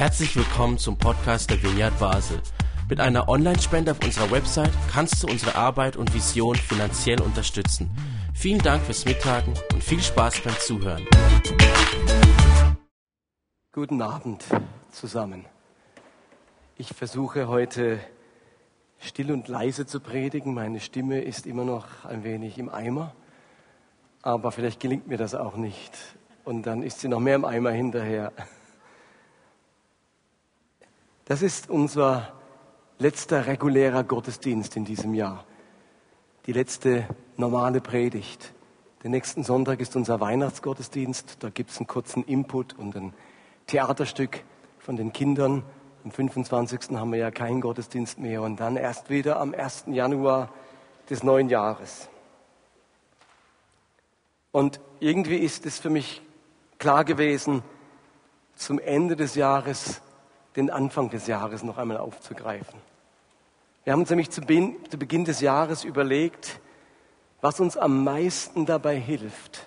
Herzlich willkommen zum Podcast der Vineyard Basel. Mit einer Online-Spende auf unserer Website kannst du unsere Arbeit und Vision finanziell unterstützen. Vielen Dank fürs Mittagen und viel Spaß beim Zuhören. Guten Abend zusammen. Ich versuche heute still und leise zu predigen. Meine Stimme ist immer noch ein wenig im Eimer, aber vielleicht gelingt mir das auch nicht. Und dann ist sie noch mehr im Eimer hinterher. Das ist unser letzter regulärer Gottesdienst in diesem Jahr. Die letzte normale Predigt. Den nächsten Sonntag ist unser Weihnachtsgottesdienst. Da gibt es einen kurzen Input und ein Theaterstück von den Kindern. Am 25. haben wir ja keinen Gottesdienst mehr und dann erst wieder am 1. Januar des neuen Jahres. Und irgendwie ist es für mich klar gewesen, zum Ende des Jahres den Anfang des Jahres noch einmal aufzugreifen. Wir haben uns nämlich zu Beginn des Jahres überlegt, was uns am meisten dabei hilft,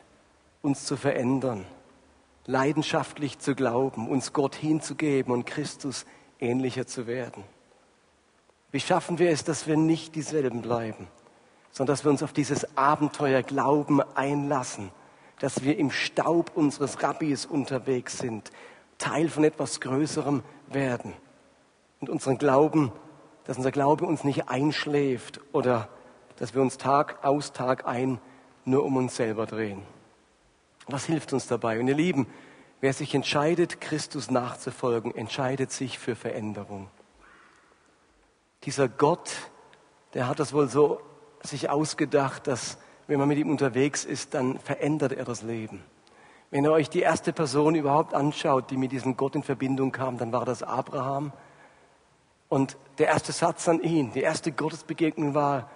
uns zu verändern, leidenschaftlich zu glauben, uns Gott hinzugeben und Christus ähnlicher zu werden. Wie schaffen wir es, dass wir nicht dieselben bleiben, sondern dass wir uns auf dieses Abenteuer Glauben einlassen, dass wir im Staub unseres Rabbis unterwegs sind, Teil von etwas Größerem werden. Und unseren Glauben, dass unser Glaube uns nicht einschläft oder dass wir uns Tag aus, Tag ein nur um uns selber drehen. Was hilft uns dabei? Und ihr Lieben, wer sich entscheidet, Christus nachzufolgen, entscheidet sich für Veränderung. Dieser Gott, der hat das wohl so sich ausgedacht, dass wenn man mit ihm unterwegs ist, dann verändert er das Leben. Wenn ihr euch die erste Person überhaupt anschaut, die mit diesem Gott in Verbindung kam, dann war das Abraham. Und der erste Satz an ihn, die erste Gottesbegegnung war,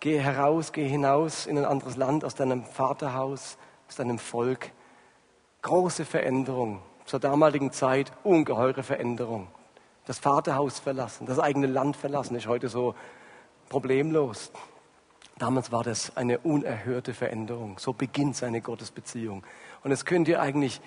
geh heraus, geh hinaus in ein anderes Land, aus deinem Vaterhaus, aus deinem Volk. Große Veränderung. Zur damaligen Zeit ungeheure Veränderung. Das Vaterhaus verlassen, das eigene Land verlassen, ist heute so problemlos. Damals war das eine unerhörte Veränderung. So beginnt seine Gottesbeziehung. Und es könnt ihr eigentlich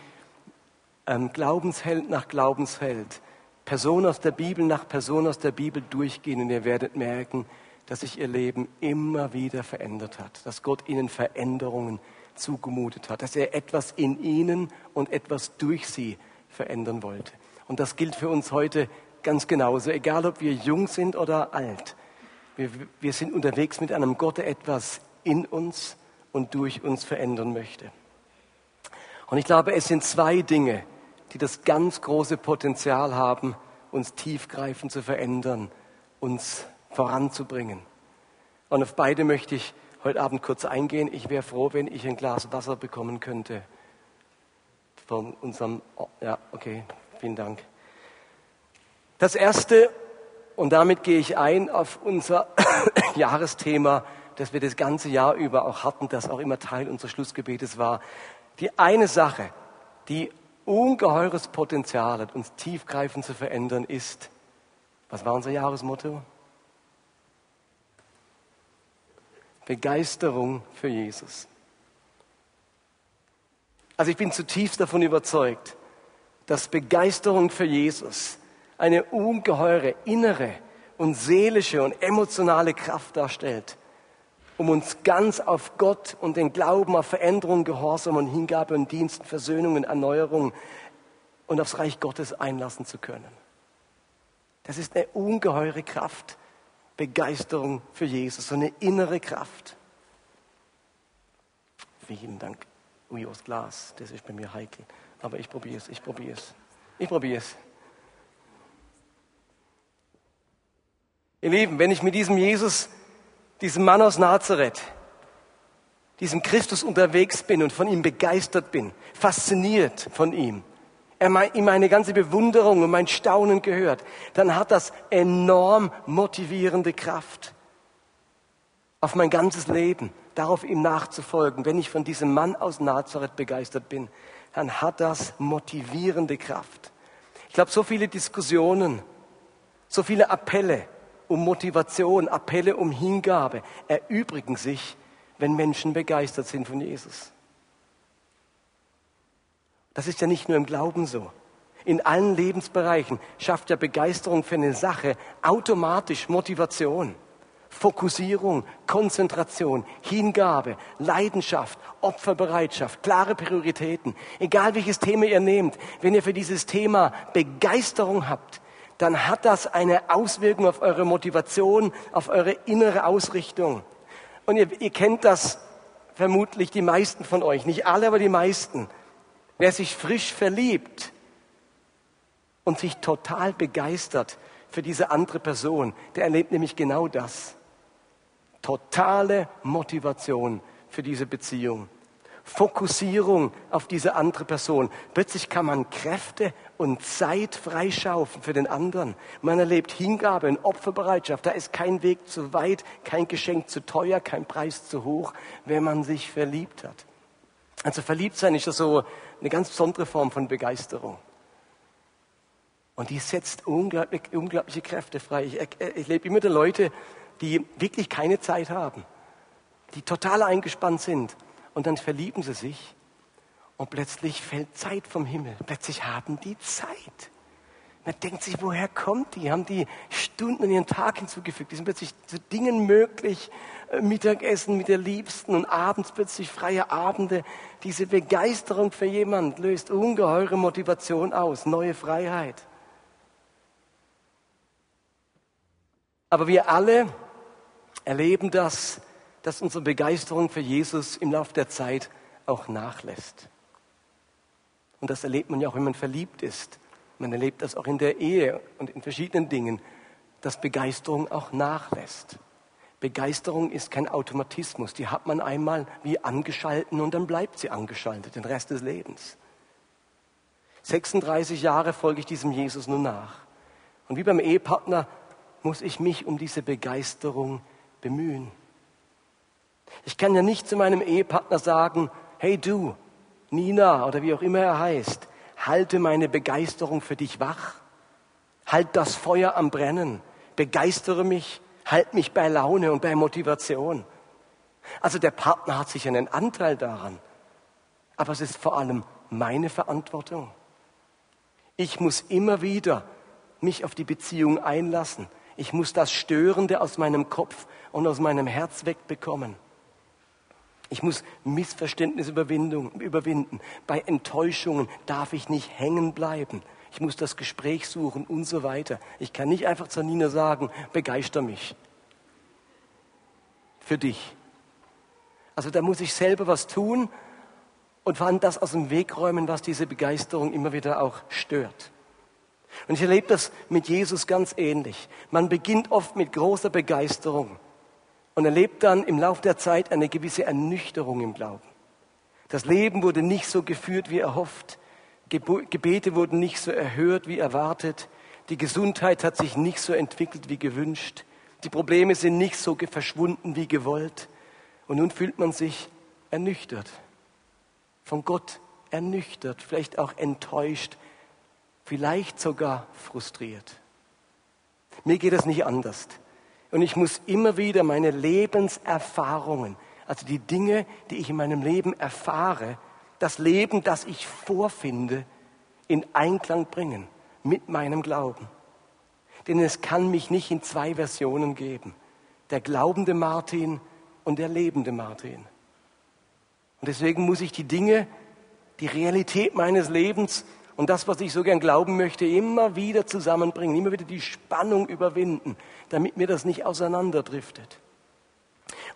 ähm, Glaubensheld nach Glaubensheld, Person aus der Bibel nach Person aus der Bibel durchgehen und ihr werdet merken, dass sich ihr Leben immer wieder verändert hat, dass Gott ihnen Veränderungen zugemutet hat, dass er etwas in ihnen und etwas durch sie verändern wollte. Und das gilt für uns heute ganz genauso, egal ob wir jung sind oder alt. Wir, wir sind unterwegs mit einem Gott, der etwas in uns und durch uns verändern möchte. Und ich glaube, es sind zwei Dinge, die das ganz große Potenzial haben, uns tiefgreifend zu verändern, uns voranzubringen. Und auf beide möchte ich heute Abend kurz eingehen. Ich wäre froh, wenn ich ein Glas Wasser bekommen könnte. Von unserem, ja, okay, vielen Dank. Das erste, und damit gehe ich ein auf unser Jahresthema, das wir das ganze Jahr über auch hatten, das auch immer Teil unseres Schlussgebetes war. Die eine Sache, die ungeheures Potenzial hat, uns tiefgreifend zu verändern, ist, was war unser Jahresmotto? Begeisterung für Jesus. Also ich bin zutiefst davon überzeugt, dass Begeisterung für Jesus eine ungeheure innere und seelische und emotionale Kraft darstellt, um uns ganz auf Gott und den Glauben, auf Veränderung, Gehorsam und Hingabe und Dienst, Versöhnung und Erneuerung und aufs Reich Gottes einlassen zu können. Das ist eine ungeheure Kraft, Begeisterung für Jesus, so eine innere Kraft. Vielen Dank. Ui, aus Glas, das ist bei mir heikel. Aber ich probiere es, ich probiere es. Ich probiere es. Ihr Lieben, wenn ich mit diesem Jesus diesem Mann aus Nazareth, diesem Christus unterwegs bin und von ihm begeistert bin, fasziniert von ihm, er ihm meine ganze Bewunderung und mein Staunen gehört, dann hat das enorm motivierende Kraft auf mein ganzes Leben, darauf ihm nachzufolgen. Wenn ich von diesem Mann aus Nazareth begeistert bin, dann hat das motivierende Kraft. Ich glaube, so viele Diskussionen, so viele Appelle, um Motivation, Appelle um Hingabe erübrigen sich, wenn Menschen begeistert sind von Jesus. Das ist ja nicht nur im Glauben so. in allen Lebensbereichen schafft ja Begeisterung für eine Sache automatisch Motivation. Fokussierung, Konzentration, Hingabe, Leidenschaft, Opferbereitschaft, klare Prioritäten. Egal welches Thema ihr nehmt, wenn ihr für dieses Thema Begeisterung habt, dann hat das eine Auswirkung auf eure Motivation, auf eure innere Ausrichtung. Und ihr, ihr kennt das vermutlich die meisten von euch, nicht alle, aber die meisten. Wer sich frisch verliebt und sich total begeistert für diese andere Person, der erlebt nämlich genau das totale Motivation für diese Beziehung. Fokussierung auf diese andere Person. Plötzlich kann man Kräfte und Zeit freischaufen für den anderen. Man erlebt Hingabe und Opferbereitschaft. Da ist kein Weg zu weit, kein Geschenk zu teuer, kein Preis zu hoch, wenn man sich verliebt hat. Also verliebt sein ist ja so eine ganz besondere Form von Begeisterung. Und die setzt unglaublich, unglaubliche Kräfte frei. Ich, ich lebe immer der Leute, die wirklich keine Zeit haben, die total eingespannt sind. Und dann verlieben sie sich und plötzlich fällt Zeit vom Himmel. Plötzlich haben die Zeit. Man denkt sich, woher kommt die? Haben die Stunden in ihren Tag hinzugefügt? Die sind plötzlich zu Dingen möglich. Äh, Mittagessen mit der Liebsten und abends plötzlich freie Abende. Diese Begeisterung für jemand löst ungeheure Motivation aus, neue Freiheit. Aber wir alle erleben das, dass unsere Begeisterung für Jesus im Laufe der Zeit auch nachlässt. Und das erlebt man ja auch, wenn man verliebt ist. Man erlebt das auch in der Ehe und in verschiedenen Dingen, dass Begeisterung auch nachlässt. Begeisterung ist kein Automatismus, die hat man einmal wie angeschalten und dann bleibt sie angeschaltet den Rest des Lebens. 36 Jahre folge ich diesem Jesus nun nach. Und wie beim Ehepartner muss ich mich um diese Begeisterung bemühen. Ich kann ja nicht zu meinem Ehepartner sagen, hey du, Nina oder wie auch immer er heißt, halte meine Begeisterung für dich wach, halt das Feuer am Brennen, begeistere mich, halt mich bei Laune und bei Motivation. Also der Partner hat sicher einen Anteil daran, aber es ist vor allem meine Verantwortung. Ich muss immer wieder mich auf die Beziehung einlassen. Ich muss das Störende aus meinem Kopf und aus meinem Herz wegbekommen. Ich muss Missverständnisse überwinden. Bei Enttäuschungen darf ich nicht hängen bleiben. Ich muss das Gespräch suchen und so weiter. Ich kann nicht einfach zu Nina sagen, begeister mich. Für dich. Also da muss ich selber was tun und vor allem das aus dem Weg räumen, was diese Begeisterung immer wieder auch stört. Und ich erlebe das mit Jesus ganz ähnlich. Man beginnt oft mit großer Begeisterung und erlebt dann im Laufe der Zeit eine gewisse Ernüchterung im Glauben. Das Leben wurde nicht so geführt wie erhofft. Gebete wurden nicht so erhört wie erwartet. Die Gesundheit hat sich nicht so entwickelt wie gewünscht. Die Probleme sind nicht so verschwunden wie gewollt. Und nun fühlt man sich ernüchtert. Von Gott ernüchtert, vielleicht auch enttäuscht, vielleicht sogar frustriert. Mir geht es nicht anders. Und ich muss immer wieder meine Lebenserfahrungen, also die Dinge, die ich in meinem Leben erfahre, das Leben, das ich vorfinde, in Einklang bringen mit meinem Glauben. Denn es kann mich nicht in zwei Versionen geben. Der glaubende Martin und der lebende Martin. Und deswegen muss ich die Dinge, die Realität meines Lebens und das, was ich so gern glauben möchte, immer wieder zusammenbringen, immer wieder die Spannung überwinden, damit mir das nicht auseinanderdriftet.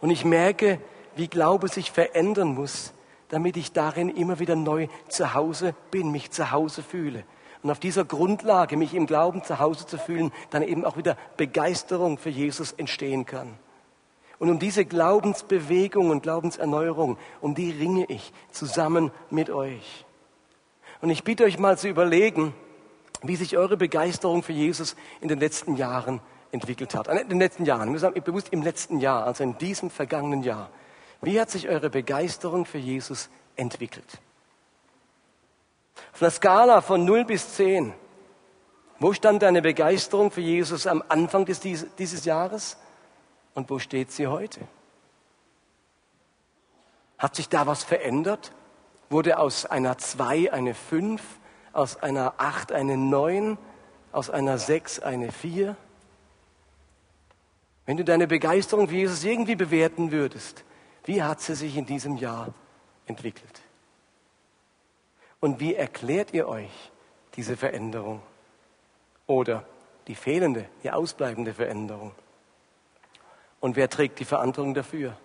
Und ich merke, wie Glaube sich verändern muss, damit ich darin immer wieder neu zu Hause bin, mich zu Hause fühle. Und auf dieser Grundlage, mich im Glauben zu Hause zu fühlen, dann eben auch wieder Begeisterung für Jesus entstehen kann. Und um diese Glaubensbewegung und Glaubenserneuerung, um die ringe ich zusammen mit euch. Und ich bitte euch mal zu überlegen, wie sich eure Begeisterung für Jesus in den letzten Jahren entwickelt hat. In den letzten Jahren, wir sagen bewusst im letzten Jahr, also in diesem vergangenen Jahr. Wie hat sich eure Begeisterung für Jesus entwickelt? Auf einer Skala von 0 bis 10, wo stand deine Begeisterung für Jesus am Anfang des, dieses Jahres und wo steht sie heute? Hat sich da was verändert? Wurde aus einer 2 eine 5, aus einer Acht eine Neun, aus einer Sechs eine Vier? Wenn du deine Begeisterung für Jesus irgendwie bewerten würdest, wie hat sie sich in diesem Jahr entwickelt? Und wie erklärt ihr euch diese Veränderung? Oder die fehlende, die ausbleibende Veränderung? Und wer trägt die Verantwortung dafür?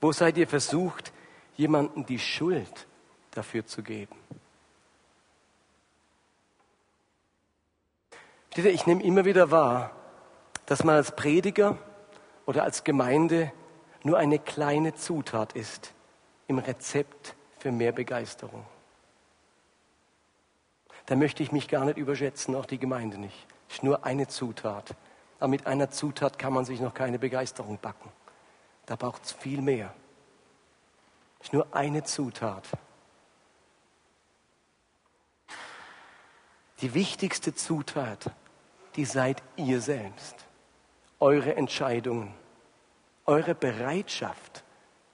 Wo seid ihr versucht, jemandem die Schuld dafür zu geben? Ich nehme immer wieder wahr, dass man als Prediger oder als Gemeinde nur eine kleine Zutat ist im Rezept für mehr Begeisterung. Da möchte ich mich gar nicht überschätzen, auch die Gemeinde nicht. Es ist nur eine Zutat. Aber mit einer Zutat kann man sich noch keine Begeisterung backen. Da braucht es viel mehr. Ist nur eine Zutat. Die wichtigste Zutat, die seid ihr selbst. Eure Entscheidungen, eure Bereitschaft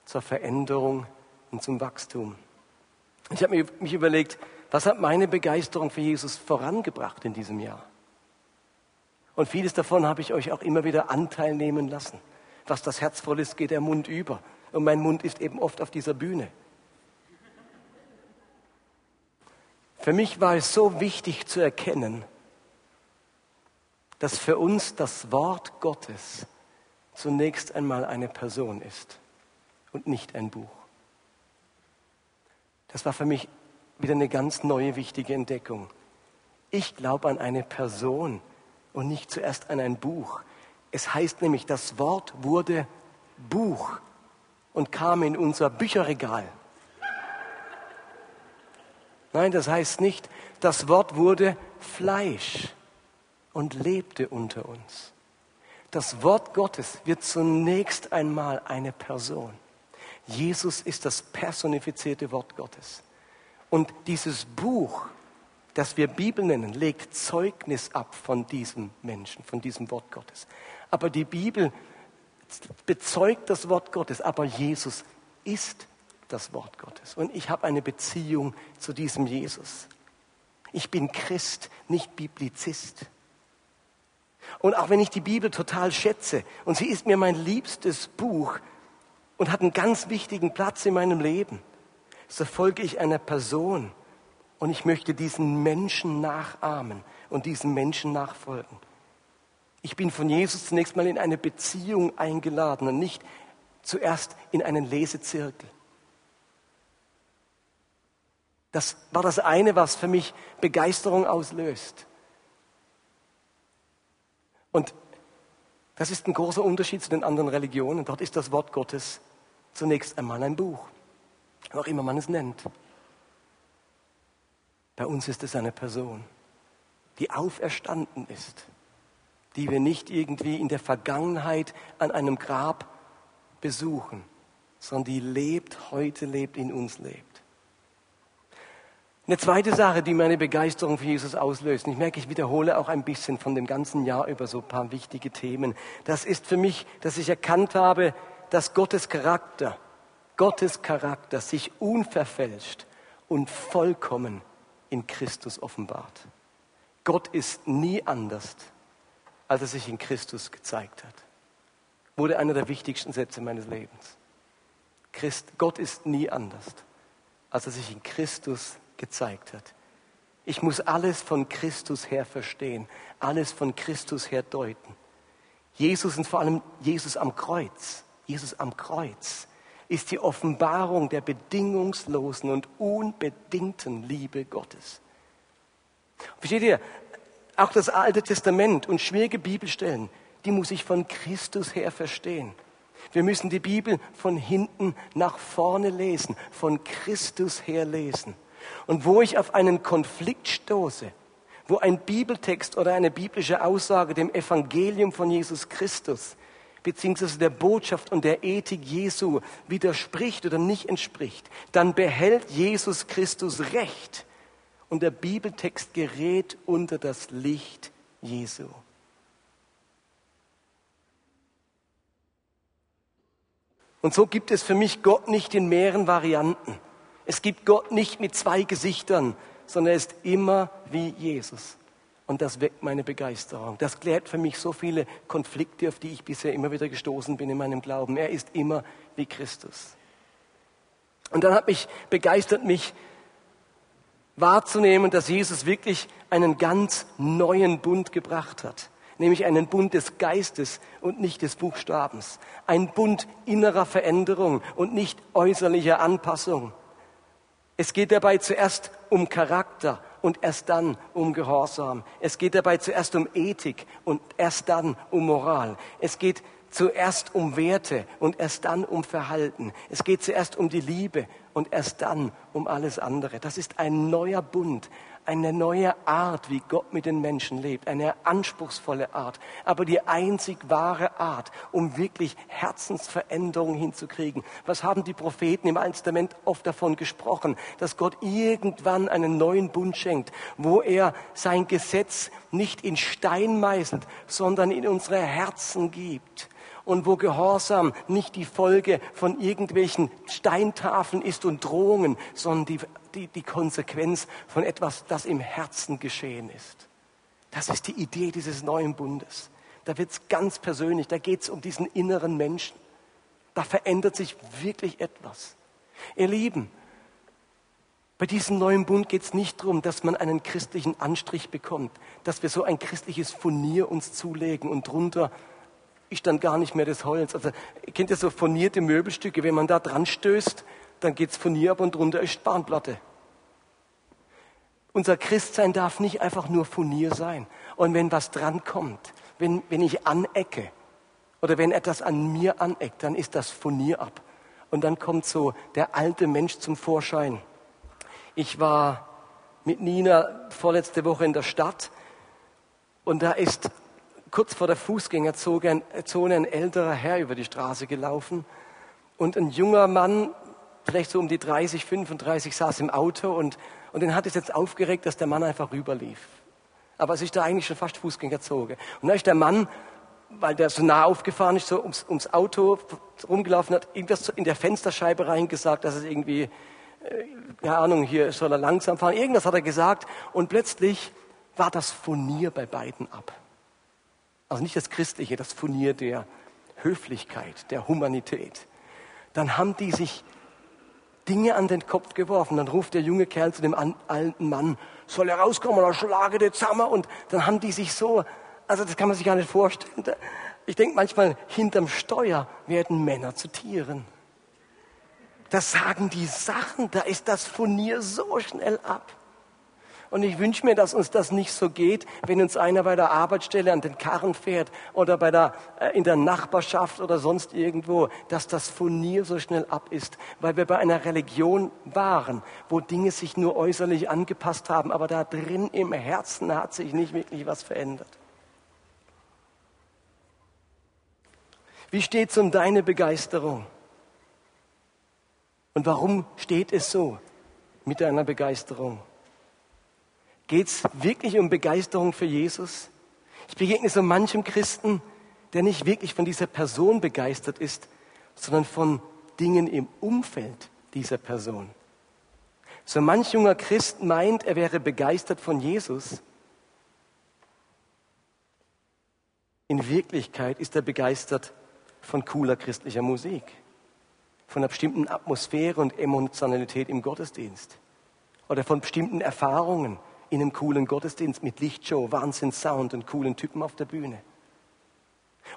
zur Veränderung und zum Wachstum. Ich habe mich überlegt, was hat meine Begeisterung für Jesus vorangebracht in diesem Jahr? Und vieles davon habe ich euch auch immer wieder Anteil nehmen lassen. Was das Herz voll ist, geht der Mund über. Und mein Mund ist eben oft auf dieser Bühne. Für mich war es so wichtig zu erkennen, dass für uns das Wort Gottes zunächst einmal eine Person ist und nicht ein Buch. Das war für mich wieder eine ganz neue, wichtige Entdeckung. Ich glaube an eine Person und nicht zuerst an ein Buch. Es heißt nämlich, das Wort wurde Buch und kam in unser Bücherregal. Nein, das heißt nicht, das Wort wurde Fleisch und lebte unter uns. Das Wort Gottes wird zunächst einmal eine Person. Jesus ist das personifizierte Wort Gottes. Und dieses Buch, das wir Bibel nennen, legt Zeugnis ab von diesem Menschen, von diesem Wort Gottes. Aber die Bibel bezeugt das Wort Gottes, aber Jesus ist das Wort Gottes. Und ich habe eine Beziehung zu diesem Jesus. Ich bin Christ, nicht Biblizist. Und auch wenn ich die Bibel total schätze und sie ist mir mein liebstes Buch und hat einen ganz wichtigen Platz in meinem Leben, so folge ich einer Person und ich möchte diesen Menschen nachahmen und diesen Menschen nachfolgen. Ich bin von Jesus zunächst mal in eine Beziehung eingeladen und nicht zuerst in einen Lesezirkel. Das war das eine, was für mich Begeisterung auslöst. Und das ist ein großer Unterschied zu den anderen Religionen. Dort ist das Wort Gottes zunächst einmal ein Buch auch immer man es nennt. Bei uns ist es eine Person, die auferstanden ist, die wir nicht irgendwie in der Vergangenheit an einem Grab besuchen, sondern die lebt, heute lebt, in uns lebt. Eine zweite Sache, die meine Begeisterung für Jesus auslöst, und ich merke, ich wiederhole auch ein bisschen von dem ganzen Jahr über so ein paar wichtige Themen, das ist für mich, dass ich erkannt habe, dass Gottes Charakter, Gottes Charakter sich unverfälscht und vollkommen in Christus offenbart. Gott ist nie anders, als er sich in Christus gezeigt hat. Wurde einer der wichtigsten Sätze meines Lebens. Christ, Gott ist nie anders, als er sich in Christus gezeigt hat. Ich muss alles von Christus her verstehen, alles von Christus her deuten. Jesus und vor allem Jesus am Kreuz, Jesus am Kreuz ist die Offenbarung der bedingungslosen und unbedingten Liebe Gottes. Versteht ihr? Auch das Alte Testament und schwierige Bibelstellen, die muss ich von Christus her verstehen. Wir müssen die Bibel von hinten nach vorne lesen, von Christus her lesen. Und wo ich auf einen Konflikt stoße, wo ein Bibeltext oder eine biblische Aussage dem Evangelium von Jesus Christus beziehungsweise der Botschaft und der Ethik Jesu widerspricht oder nicht entspricht, dann behält Jesus Christus Recht und der Bibeltext gerät unter das Licht Jesu. Und so gibt es für mich Gott nicht in mehreren Varianten. Es gibt Gott nicht mit zwei Gesichtern, sondern er ist immer wie Jesus. Und das weckt meine Begeisterung. Das klärt für mich so viele Konflikte, auf die ich bisher immer wieder gestoßen bin in meinem Glauben. Er ist immer wie Christus. Und dann hat mich begeistert, mich wahrzunehmen, dass Jesus wirklich einen ganz neuen Bund gebracht hat. Nämlich einen Bund des Geistes und nicht des Buchstabens. Ein Bund innerer Veränderung und nicht äußerlicher Anpassung. Es geht dabei zuerst um Charakter, und erst dann um Gehorsam. Es geht dabei zuerst um Ethik und erst dann um Moral. Es geht zuerst um Werte und erst dann um Verhalten. Es geht zuerst um die Liebe und erst dann um alles andere. Das ist ein neuer Bund, eine neue Art, wie Gott mit den Menschen lebt, eine anspruchsvolle Art, aber die einzig wahre Art, um wirklich Herzensveränderungen hinzukriegen. Was haben die Propheten im Alten Testament oft davon gesprochen, dass Gott irgendwann einen neuen Bund schenkt, wo er sein Gesetz nicht in Stein meißelt, sondern in unsere Herzen gibt und wo Gehorsam nicht die Folge von irgendwelchen Steintafeln ist und Drohungen, sondern die, die, die Konsequenz von etwas, das im Herzen geschehen ist. Das ist die Idee dieses neuen Bundes. Da wird es ganz persönlich, da geht es um diesen inneren Menschen. Da verändert sich wirklich etwas. Ihr Lieben, bei diesem neuen Bund geht es nicht darum, dass man einen christlichen Anstrich bekommt, dass wir so ein christliches Furnier uns zulegen und drunter ist dann gar nicht mehr das Holz. Also, ihr kennt ja so furnierte Möbelstücke, wenn man da dran stößt, dann geht's Furnier ab und drunter ist Spanplatte. Unser Christsein darf nicht einfach nur Furnier sein. Und wenn was dran kommt, wenn, wenn ich anecke oder wenn etwas an mir aneckt, dann ist das Furnier ab. Und dann kommt so der alte Mensch zum Vorschein. Ich war mit Nina vorletzte Woche in der Stadt und da ist kurz vor der Fußgängerzone ein älterer Herr über die Straße gelaufen und ein junger Mann, vielleicht so um die 30, 35, saß im Auto und, und den hat es jetzt aufgeregt, dass der Mann einfach rüberlief. Aber es ist da eigentlich schon fast Fußgängerzone. Und da ist der Mann, weil der so nah aufgefahren ist, so ums, ums Auto rumgelaufen hat, irgendwas in der Fensterscheibe reingesagt, dass es irgendwie, äh, keine Ahnung, hier soll er langsam fahren. Irgendwas hat er gesagt und plötzlich war das Furnier bei beiden ab. Also nicht das Christliche, das Furnier der Höflichkeit, der Humanität. Dann haben die sich Dinge an den Kopf geworfen. Dann ruft der junge Kerl zu dem alten Mann, soll er rauskommen oder schlage den zusammen. Und dann haben die sich so, also das kann man sich gar nicht vorstellen. Ich denke manchmal, hinterm Steuer werden Männer zu Tieren. Das sagen die Sachen, da ist das Furnier so schnell ab. Und ich wünsche mir, dass uns das nicht so geht, wenn uns einer bei der Arbeitsstelle an den Karren fährt oder bei der, äh, in der Nachbarschaft oder sonst irgendwo, dass das Furnier so schnell ab ist, weil wir bei einer Religion waren, wo Dinge sich nur äußerlich angepasst haben, aber da drin im Herzen hat sich nicht wirklich was verändert. Wie steht es um deine Begeisterung? Und warum steht es so mit deiner Begeisterung? Geht es wirklich um Begeisterung für Jesus? Ich begegne so manchem Christen, der nicht wirklich von dieser Person begeistert ist, sondern von Dingen im Umfeld dieser Person. So manch junger Christ meint, er wäre begeistert von Jesus. In Wirklichkeit ist er begeistert von cooler christlicher Musik, von einer bestimmten Atmosphäre und Emotionalität im Gottesdienst oder von bestimmten Erfahrungen, in einem coolen Gottesdienst mit Lichtshow, Wahnsinn Sound und coolen Typen auf der Bühne.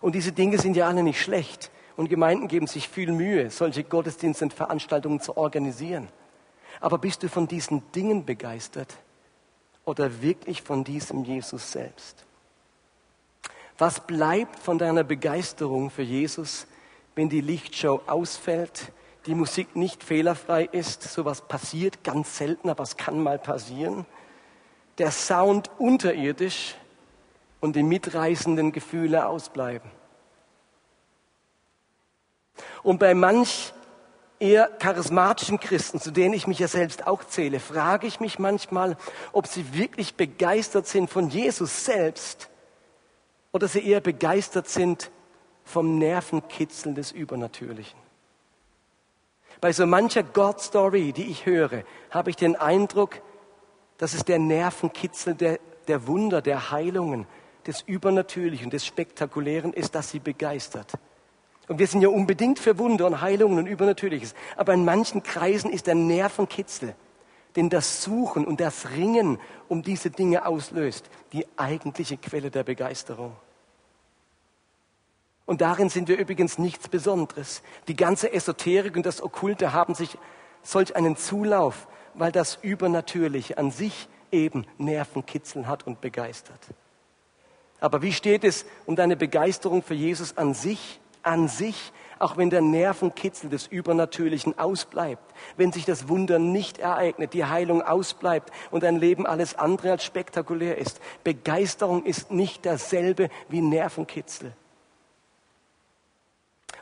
Und diese Dinge sind ja alle nicht schlecht. Und Gemeinden geben sich viel Mühe, solche Gottesdienste und Veranstaltungen zu organisieren. Aber bist du von diesen Dingen begeistert oder wirklich von diesem Jesus selbst? Was bleibt von deiner Begeisterung für Jesus, wenn die Lichtshow ausfällt, die Musik nicht fehlerfrei ist? Sowas passiert ganz selten, aber es kann mal passieren der Sound unterirdisch und die mitreißenden Gefühle ausbleiben. Und bei manch eher charismatischen Christen, zu denen ich mich ja selbst auch zähle, frage ich mich manchmal, ob sie wirklich begeistert sind von Jesus selbst oder sie eher begeistert sind vom Nervenkitzeln des Übernatürlichen. Bei so mancher God-Story, die ich höre, habe ich den Eindruck, Das ist der Nervenkitzel der, der Wunder, der Heilungen, des Übernatürlichen, des Spektakulären ist, dass sie begeistert. Und wir sind ja unbedingt für Wunder und Heilungen und Übernatürliches. Aber in manchen Kreisen ist der Nervenkitzel, den das Suchen und das Ringen um diese Dinge auslöst, die eigentliche Quelle der Begeisterung. Und darin sind wir übrigens nichts Besonderes. Die ganze Esoterik und das Okkulte haben sich solch einen Zulauf, weil das Übernatürliche an sich eben Nervenkitzeln hat und begeistert. Aber wie steht es um deine Begeisterung für Jesus an sich? An sich, auch wenn der Nervenkitzel des Übernatürlichen ausbleibt, wenn sich das Wunder nicht ereignet, die Heilung ausbleibt und dein Leben alles andere als spektakulär ist. Begeisterung ist nicht dasselbe wie Nervenkitzel.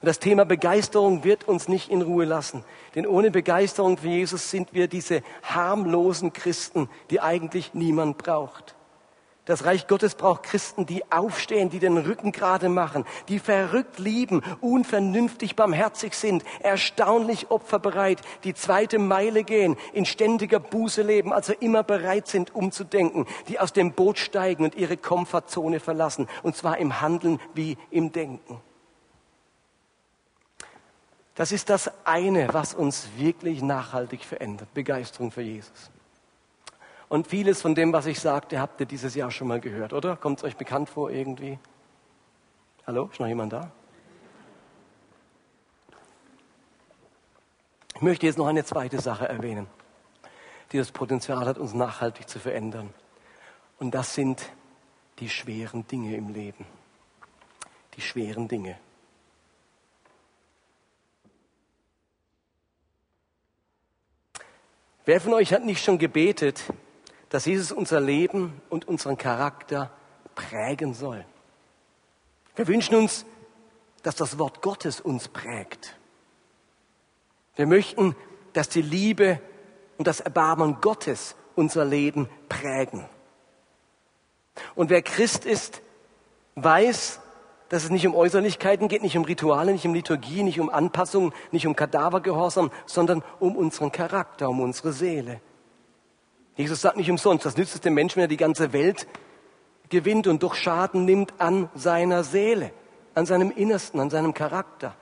Und das Thema Begeisterung wird uns nicht in Ruhe lassen. Denn ohne Begeisterung für Jesus sind wir diese harmlosen Christen, die eigentlich niemand braucht. Das Reich Gottes braucht Christen, die aufstehen, die den Rücken gerade machen, die verrückt lieben, unvernünftig barmherzig sind, erstaunlich opferbereit, die zweite Meile gehen, in ständiger Buße leben, also immer bereit sind, umzudenken, die aus dem Boot steigen und ihre Komfortzone verlassen, und zwar im Handeln wie im Denken. Das ist das eine, was uns wirklich nachhaltig verändert. Begeisterung für Jesus. Und vieles von dem, was ich sagte, habt ihr dieses Jahr schon mal gehört, oder? Kommt es euch bekannt vor irgendwie? Hallo, ist noch jemand da? Ich möchte jetzt noch eine zweite Sache erwähnen, die das Potenzial hat, uns nachhaltig zu verändern. Und das sind die schweren Dinge im Leben. Die schweren Dinge. Wer von euch hat nicht schon gebetet, dass Jesus unser Leben und unseren Charakter prägen soll? Wir wünschen uns, dass das Wort Gottes uns prägt. Wir möchten, dass die Liebe und das Erbarmen Gottes unser Leben prägen. Und wer Christ ist, weiß, dass es nicht um Äußerlichkeiten geht, nicht um Rituale, nicht um Liturgie, nicht um Anpassung, nicht um Kadavergehorsam, sondern um unseren Charakter, um unsere Seele. Jesus sagt nicht umsonst, das nützt es dem Menschen, wenn er die ganze Welt gewinnt und durch Schaden nimmt an seiner Seele, an seinem Innersten, an seinem Charakter.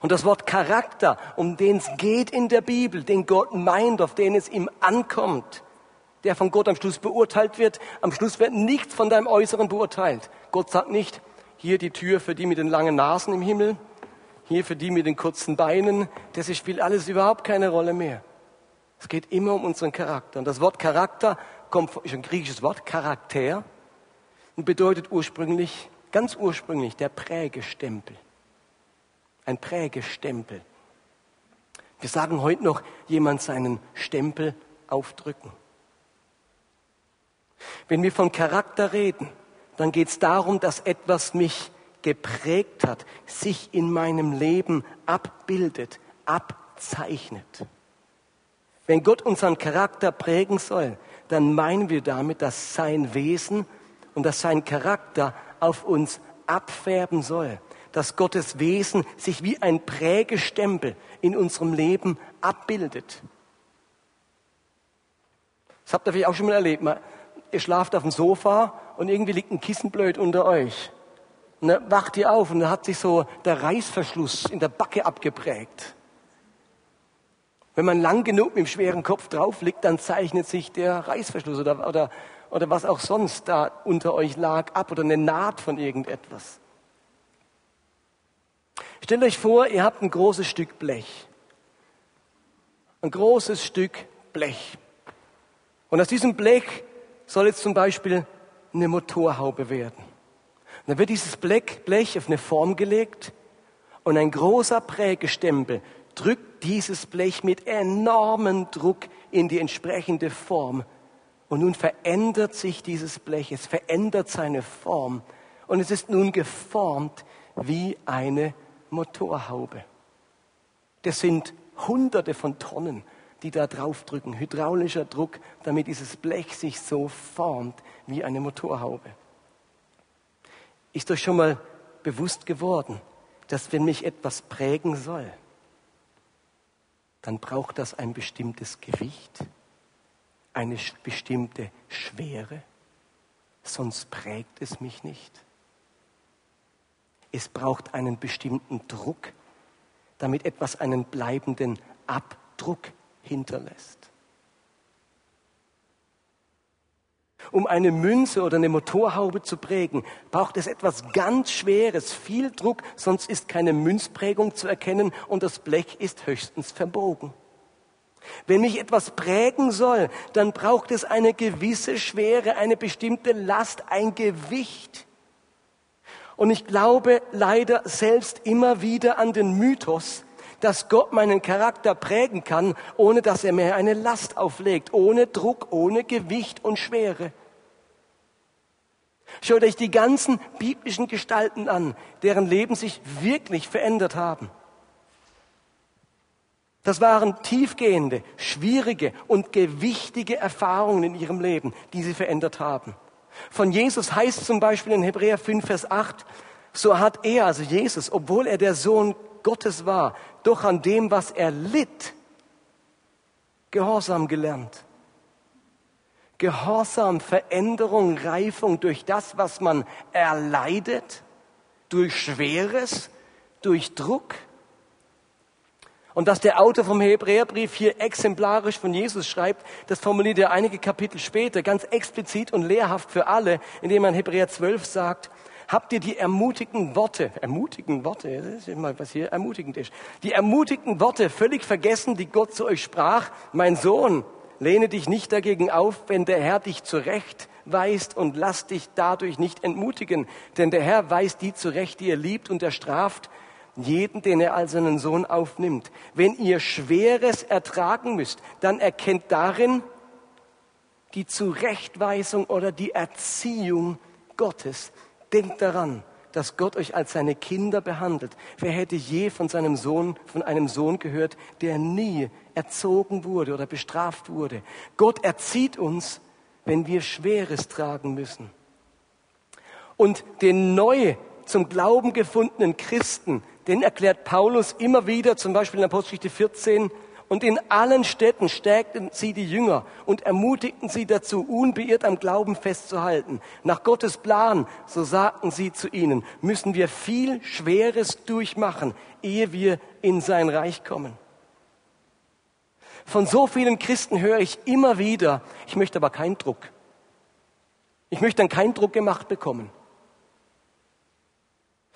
Und das Wort Charakter, um den es geht in der Bibel, den Gott meint, auf den es ihm ankommt, der von Gott am Schluss beurteilt wird, am Schluss wird nichts von deinem Äußeren beurteilt. Gott sagt nicht, hier die Tür für die mit den langen Nasen im Himmel. Hier für die mit den kurzen Beinen. Das spielt alles überhaupt keine Rolle mehr. Es geht immer um unseren Charakter. Und das Wort Charakter kommt, ist ein griechisches Wort, Charakter, und bedeutet ursprünglich, ganz ursprünglich, der Prägestempel. Ein Prägestempel. Wir sagen heute noch, jemand seinen Stempel aufdrücken. Wenn wir von Charakter reden, dann geht es darum, dass etwas mich geprägt hat, sich in meinem Leben abbildet, abzeichnet. Wenn Gott unseren Charakter prägen soll, dann meinen wir damit, dass sein Wesen und dass sein Charakter auf uns abfärben soll, dass Gottes Wesen sich wie ein Prägestempel in unserem Leben abbildet. Das habt ihr vielleicht auch schon mal erlebt. Ihr schlaft auf dem Sofa und irgendwie liegt ein Kissen blöd unter euch. Und dann wacht ihr auf und dann hat sich so der Reißverschluss in der Backe abgeprägt. Wenn man lang genug mit dem schweren Kopf drauf liegt, dann zeichnet sich der Reißverschluss oder, oder, oder was auch sonst da unter euch lag ab oder eine Naht von irgendetwas. Stellt euch vor, ihr habt ein großes Stück Blech. Ein großes Stück Blech. Und aus diesem Blech soll jetzt zum Beispiel eine Motorhaube werden. Und dann wird dieses Blech auf eine Form gelegt und ein großer Prägestempel drückt dieses Blech mit enormem Druck in die entsprechende Form. Und nun verändert sich dieses Blech, es verändert seine Form und es ist nun geformt wie eine Motorhaube. Das sind Hunderte von Tonnen, die da draufdrücken, hydraulischer Druck, damit dieses Blech sich so formt wie eine Motorhaube. Ist euch schon mal bewusst geworden, dass wenn mich etwas prägen soll, dann braucht das ein bestimmtes Gewicht, eine bestimmte Schwere, sonst prägt es mich nicht. Es braucht einen bestimmten Druck, damit etwas einen bleibenden Abdruck hinterlässt. Um eine Münze oder eine Motorhaube zu prägen, braucht es etwas ganz Schweres, viel Druck, sonst ist keine Münzprägung zu erkennen und das Blech ist höchstens verbogen. Wenn mich etwas prägen soll, dann braucht es eine gewisse Schwere, eine bestimmte Last, ein Gewicht. Und ich glaube leider selbst immer wieder an den Mythos, dass Gott meinen Charakter prägen kann, ohne dass er mir eine Last auflegt, ohne Druck, ohne Gewicht und Schwere. Schaut euch die ganzen biblischen Gestalten an, deren Leben sich wirklich verändert haben. Das waren tiefgehende, schwierige und gewichtige Erfahrungen in ihrem Leben, die sie verändert haben. Von Jesus heißt zum Beispiel in Hebräer 5, Vers 8, so hat er, also Jesus, obwohl er der Sohn Gottes war, doch an dem, was er litt, Gehorsam gelernt. Gehorsam, Veränderung, Reifung durch das, was man erleidet, durch Schweres, durch Druck. Und dass der Autor vom Hebräerbrief hier exemplarisch von Jesus schreibt, das formuliert er einige Kapitel später ganz explizit und lehrhaft für alle, indem man Hebräer 12 sagt, habt ihr die ermutigenden Worte, ermutigenden Worte, das ist immer was hier ermutigend ist, die ermutigenden Worte völlig vergessen, die Gott zu euch sprach, mein Sohn, lehne dich nicht dagegen auf, wenn der Herr dich zurechtweist und lass dich dadurch nicht entmutigen, denn der Herr weist die zurecht, die er liebt und er straft jeden, den er als seinen Sohn aufnimmt. Wenn ihr Schweres ertragen müsst, dann erkennt darin die Zurechtweisung oder die Erziehung Gottes. Denkt daran, dass Gott euch als seine Kinder behandelt. Wer hätte je von seinem Sohn, von einem Sohn gehört, der nie erzogen wurde oder bestraft wurde? Gott erzieht uns, wenn wir Schweres tragen müssen. Und den neu zum Glauben gefundenen Christen, den erklärt Paulus immer wieder, zum Beispiel in Apostelgeschichte 14, und in allen Städten stärkten sie die Jünger und ermutigten sie dazu, unbeirrt am Glauben festzuhalten. Nach Gottes Plan, so sagten sie zu ihnen, müssen wir viel Schweres durchmachen, ehe wir in sein Reich kommen. Von so vielen Christen höre ich immer wieder, ich möchte aber keinen Druck. Ich möchte dann keinen Druck gemacht bekommen.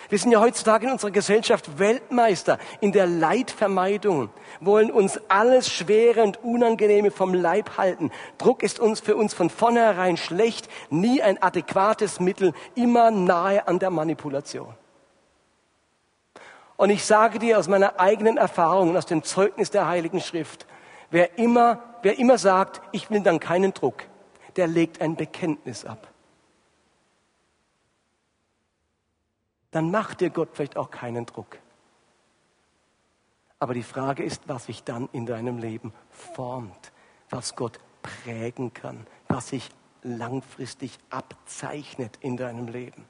Wir sind ja heutzutage in unserer Gesellschaft Weltmeister in der Leidvermeidung, wollen uns alles Schwere und Unangenehme vom Leib halten. Druck ist uns für uns von vornherein schlecht, nie ein adäquates Mittel, immer nahe an der Manipulation. Und ich sage dir aus meiner eigenen Erfahrung und aus dem Zeugnis der Heiligen Schrift, wer immer, wer immer sagt, ich will dann keinen Druck, der legt ein Bekenntnis ab. Dann macht dir Gott vielleicht auch keinen Druck. Aber die Frage ist, was sich dann in deinem Leben formt, was Gott prägen kann, was sich langfristig abzeichnet in deinem Leben.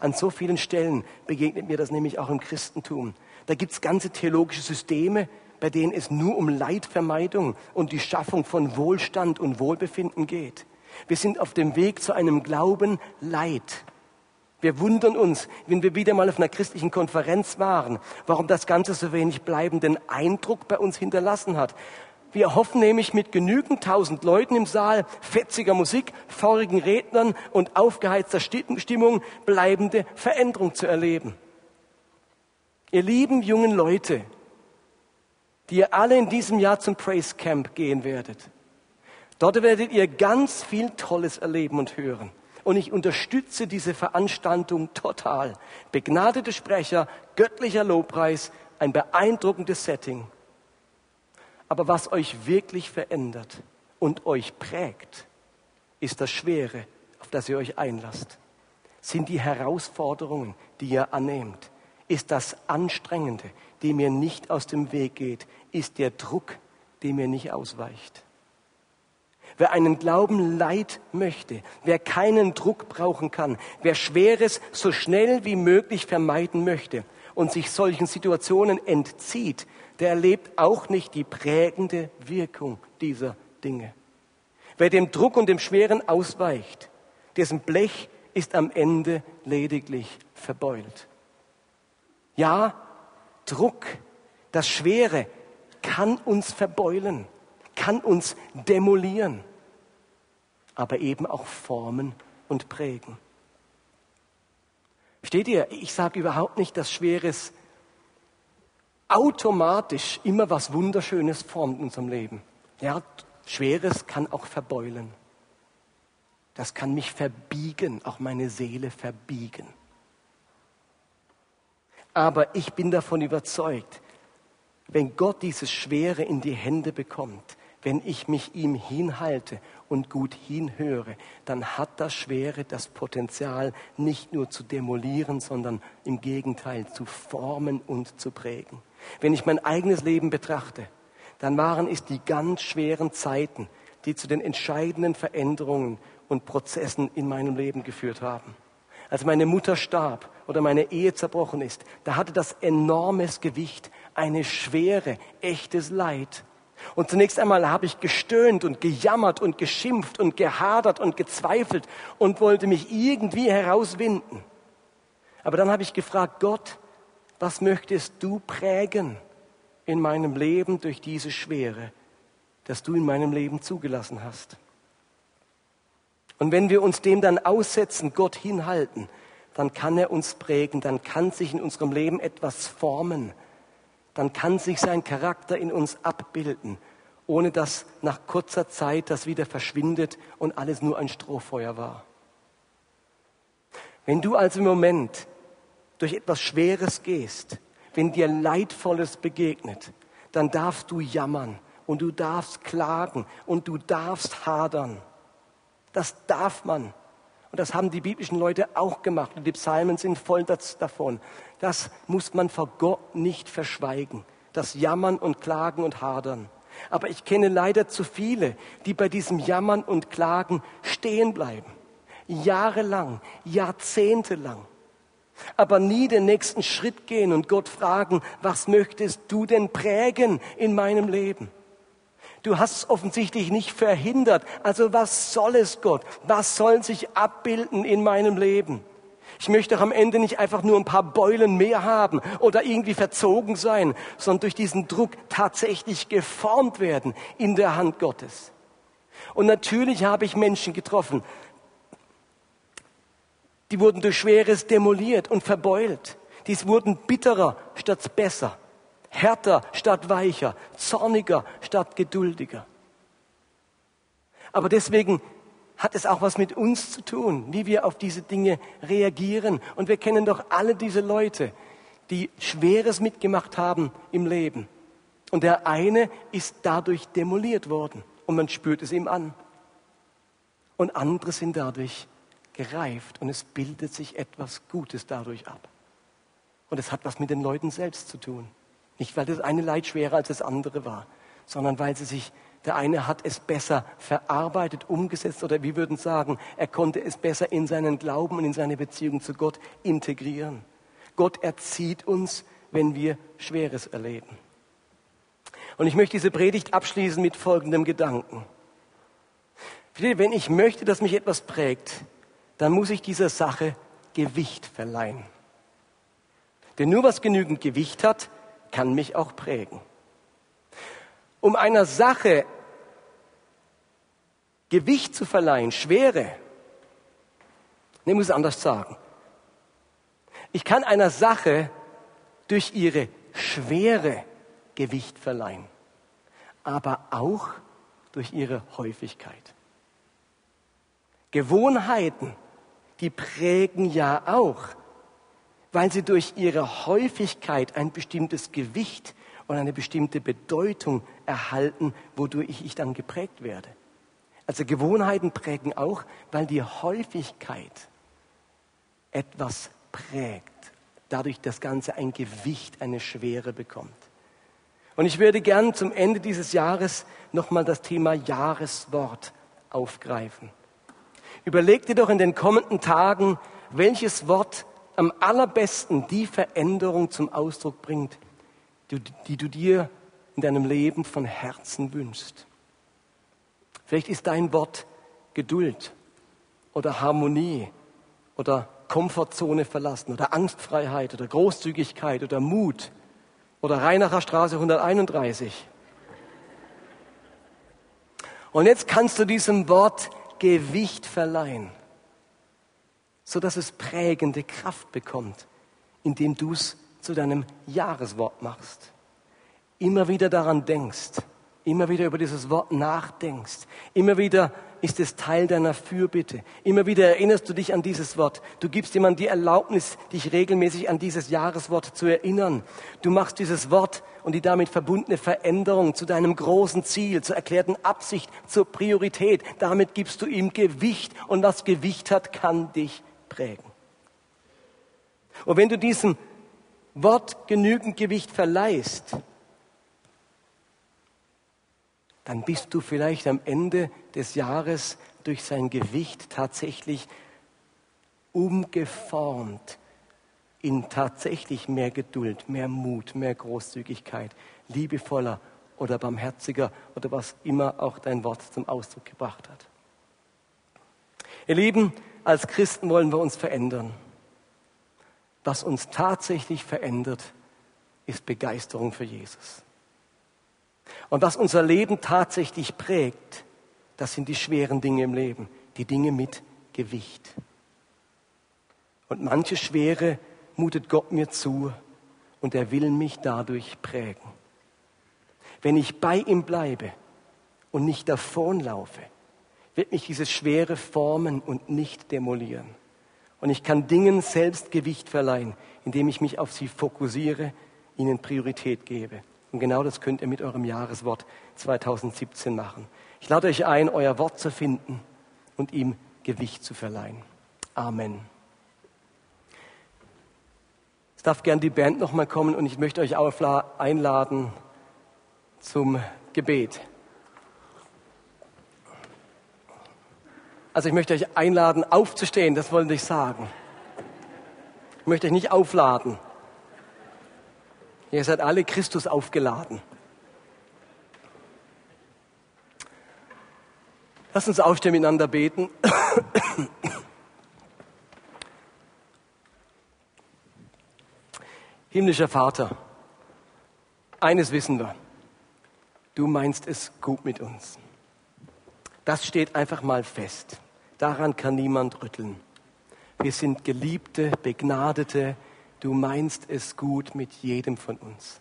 An so vielen Stellen begegnet mir das nämlich auch im Christentum. Da gibt es ganze theologische Systeme, bei denen es nur um Leidvermeidung und die Schaffung von Wohlstand und Wohlbefinden geht. Wir sind auf dem Weg zu einem Glauben Leid. Wir wundern uns, wenn wir wieder mal auf einer christlichen Konferenz waren, warum das Ganze so wenig bleibenden Eindruck bei uns hinterlassen hat. Wir hoffen nämlich mit genügend tausend Leuten im Saal, fetziger Musik, feurigen Rednern und aufgeheizter Stimmung bleibende Veränderung zu erleben. Ihr lieben jungen Leute, die ihr alle in diesem Jahr zum Praise Camp gehen werdet. Dort werdet ihr ganz viel Tolles erleben und hören und ich unterstütze diese Veranstaltung total. Begnadete Sprecher, göttlicher Lobpreis, ein beeindruckendes Setting. Aber was euch wirklich verändert und euch prägt, ist das Schwere, auf das ihr euch einlasst. Sind die Herausforderungen, die ihr annehmt. Ist das Anstrengende, dem ihr nicht aus dem Weg geht. Ist der Druck, dem ihr nicht ausweicht. Wer einen Glauben leid möchte, wer keinen Druck brauchen kann, wer Schweres so schnell wie möglich vermeiden möchte und sich solchen Situationen entzieht, der erlebt auch nicht die prägende Wirkung dieser Dinge. Wer dem Druck und dem Schweren ausweicht, dessen Blech ist am Ende lediglich verbeult. Ja, Druck, das Schwere kann uns verbeulen, kann uns demolieren, aber eben auch formen und prägen. Steht ihr, ich sage überhaupt nicht, dass Schweres automatisch immer was Wunderschönes formt in unserem Leben. Ja, Schweres kann auch verbeulen. Das kann mich verbiegen, auch meine Seele verbiegen. Aber ich bin davon überzeugt, wenn Gott dieses Schwere in die Hände bekommt, wenn ich mich ihm hinhalte und gut hinhöre, dann hat das Schwere das Potenzial, nicht nur zu demolieren, sondern im Gegenteil zu formen und zu prägen. Wenn ich mein eigenes Leben betrachte, dann waren es die ganz schweren Zeiten, die zu den entscheidenden Veränderungen und Prozessen in meinem Leben geführt haben. Als meine Mutter starb oder meine Ehe zerbrochen ist, da hatte das enormes Gewicht, eine Schwere, echtes Leid. Und zunächst einmal habe ich gestöhnt und gejammert und geschimpft und gehadert und gezweifelt und wollte mich irgendwie herauswinden. Aber dann habe ich gefragt, Gott, was möchtest du prägen in meinem Leben durch diese Schwere, das du in meinem Leben zugelassen hast? Und wenn wir uns dem dann aussetzen, Gott hinhalten, dann kann er uns prägen, dann kann sich in unserem Leben etwas formen, dann kann sich sein Charakter in uns abbilden, ohne dass nach kurzer Zeit das wieder verschwindet und alles nur ein Strohfeuer war. Wenn du also im Moment durch etwas Schweres gehst, wenn dir Leidvolles begegnet, dann darfst du jammern und du darfst klagen und du darfst hadern. Das darf man. Und das haben die biblischen Leute auch gemacht. Und die Psalmen sind voll davon. Das muss man vor Gott nicht verschweigen. Das Jammern und Klagen und Hadern. Aber ich kenne leider zu viele, die bei diesem Jammern und Klagen stehen bleiben. Jahrelang, jahrzehntelang. Aber nie den nächsten Schritt gehen und Gott fragen, was möchtest du denn prägen in meinem Leben? Du hast es offensichtlich nicht verhindert. Also was soll es, Gott? Was soll sich abbilden in meinem Leben? Ich möchte auch am Ende nicht einfach nur ein paar Beulen mehr haben oder irgendwie verzogen sein, sondern durch diesen Druck tatsächlich geformt werden in der Hand Gottes. Und natürlich habe ich Menschen getroffen, die wurden durch Schweres demoliert und verbeult. Dies wurden bitterer statt besser härter statt weicher, zorniger statt geduldiger. Aber deswegen hat es auch was mit uns zu tun, wie wir auf diese Dinge reagieren. Und wir kennen doch alle diese Leute, die Schweres mitgemacht haben im Leben. Und der eine ist dadurch demoliert worden und man spürt es ihm an. Und andere sind dadurch gereift und es bildet sich etwas Gutes dadurch ab. Und es hat was mit den Leuten selbst zu tun. Nicht, weil das eine Leid schwerer als das andere war, sondern weil sie sich, der eine hat es besser verarbeitet, umgesetzt oder wir würden sagen, er konnte es besser in seinen Glauben und in seine Beziehung zu Gott integrieren. Gott erzieht uns, wenn wir Schweres erleben. Und ich möchte diese Predigt abschließen mit folgendem Gedanken. Wenn ich möchte, dass mich etwas prägt, dann muss ich dieser Sache Gewicht verleihen. Denn nur was genügend Gewicht hat, kann mich auch prägen. Um einer Sache Gewicht zu verleihen, Schwere, ich muss es anders sagen. Ich kann einer Sache durch ihre Schwere Gewicht verleihen, aber auch durch ihre Häufigkeit. Gewohnheiten, die prägen ja auch weil sie durch ihre Häufigkeit ein bestimmtes Gewicht und eine bestimmte Bedeutung erhalten, wodurch ich dann geprägt werde. Also Gewohnheiten prägen auch, weil die Häufigkeit etwas prägt, dadurch das Ganze ein Gewicht, eine Schwere bekommt. Und ich würde gern zum Ende dieses Jahres nochmal das Thema Jahreswort aufgreifen. Überleg dir doch in den kommenden Tagen, welches Wort am allerbesten die Veränderung zum Ausdruck bringt, die, die du dir in deinem Leben von Herzen wünschst. Vielleicht ist dein Wort Geduld oder Harmonie oder Komfortzone verlassen oder Angstfreiheit oder Großzügigkeit oder Mut oder Rheinacher Straße 131. Und jetzt kannst du diesem Wort Gewicht verleihen, sodass es prägende Kraft bekommt, indem du es zu deinem Jahreswort machst. Immer wieder daran denkst, immer wieder über dieses Wort nachdenkst, immer wieder ist es Teil deiner Fürbitte. Immer wieder erinnerst du dich an dieses Wort. Du gibst jemandem die Erlaubnis, dich regelmäßig an dieses Jahreswort zu erinnern. Du machst dieses Wort und die damit verbundene Veränderung zu deinem großen Ziel, zur erklärten Absicht, zur Priorität. Damit gibst du ihm Gewicht und was Gewicht hat, kann dich prägen. Und wenn du diesem Wort genügend Gewicht verleihst, dann bist du vielleicht am Ende des Jahres durch sein Gewicht tatsächlich umgeformt in tatsächlich mehr Geduld, mehr Mut, mehr Großzügigkeit, liebevoller oder barmherziger oder was immer auch dein Wort zum Ausdruck gebracht hat. Ihr Lieben, als Christen wollen wir uns verändern. Was uns tatsächlich verändert, ist Begeisterung für Jesus. Und was unser Leben tatsächlich prägt, das sind die schweren Dinge im Leben, die Dinge mit Gewicht. Und manche Schwere mutet Gott mir zu und er will mich dadurch prägen. Wenn ich bei ihm bleibe und nicht davonlaufe, wird mich dieses Schwere formen und nicht demolieren. Und ich kann Dingen selbst Gewicht verleihen, indem ich mich auf sie fokussiere, ihnen Priorität gebe. Und genau das könnt ihr mit eurem Jahreswort 2017 machen. Ich lade euch ein, euer Wort zu finden und ihm Gewicht zu verleihen. Amen. Es darf gern die Band nochmal kommen und ich möchte euch auch einladen zum Gebet. Also ich möchte euch einladen, aufzustehen, das wollte ich sagen. Ich möchte euch nicht aufladen. Ihr seid alle Christus aufgeladen. Lass uns aufstehen miteinander beten. Himmlischer Vater, eines wissen wir. Du meinst es gut mit uns. Das steht einfach mal fest. Daran kann niemand rütteln. Wir sind geliebte, begnadete, Du meinst es gut mit jedem von uns.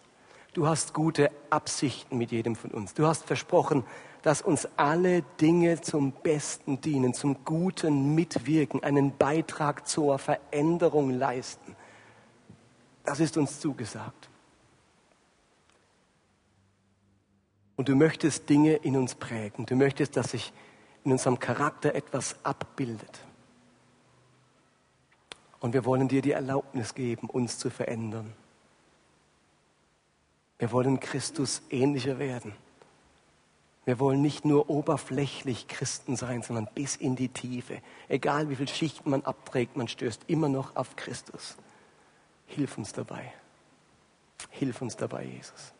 Du hast gute Absichten mit jedem von uns. Du hast versprochen, dass uns alle Dinge zum Besten dienen, zum Guten mitwirken, einen Beitrag zur Veränderung leisten. Das ist uns zugesagt. Und du möchtest Dinge in uns prägen. Du möchtest, dass sich in unserem Charakter etwas abbildet. Und wir wollen dir die Erlaubnis geben, uns zu verändern. Wir wollen Christus ähnlicher werden. Wir wollen nicht nur oberflächlich Christen sein, sondern bis in die Tiefe. Egal wie viel Schichten man abträgt, man stößt immer noch auf Christus. Hilf uns dabei. Hilf uns dabei, Jesus.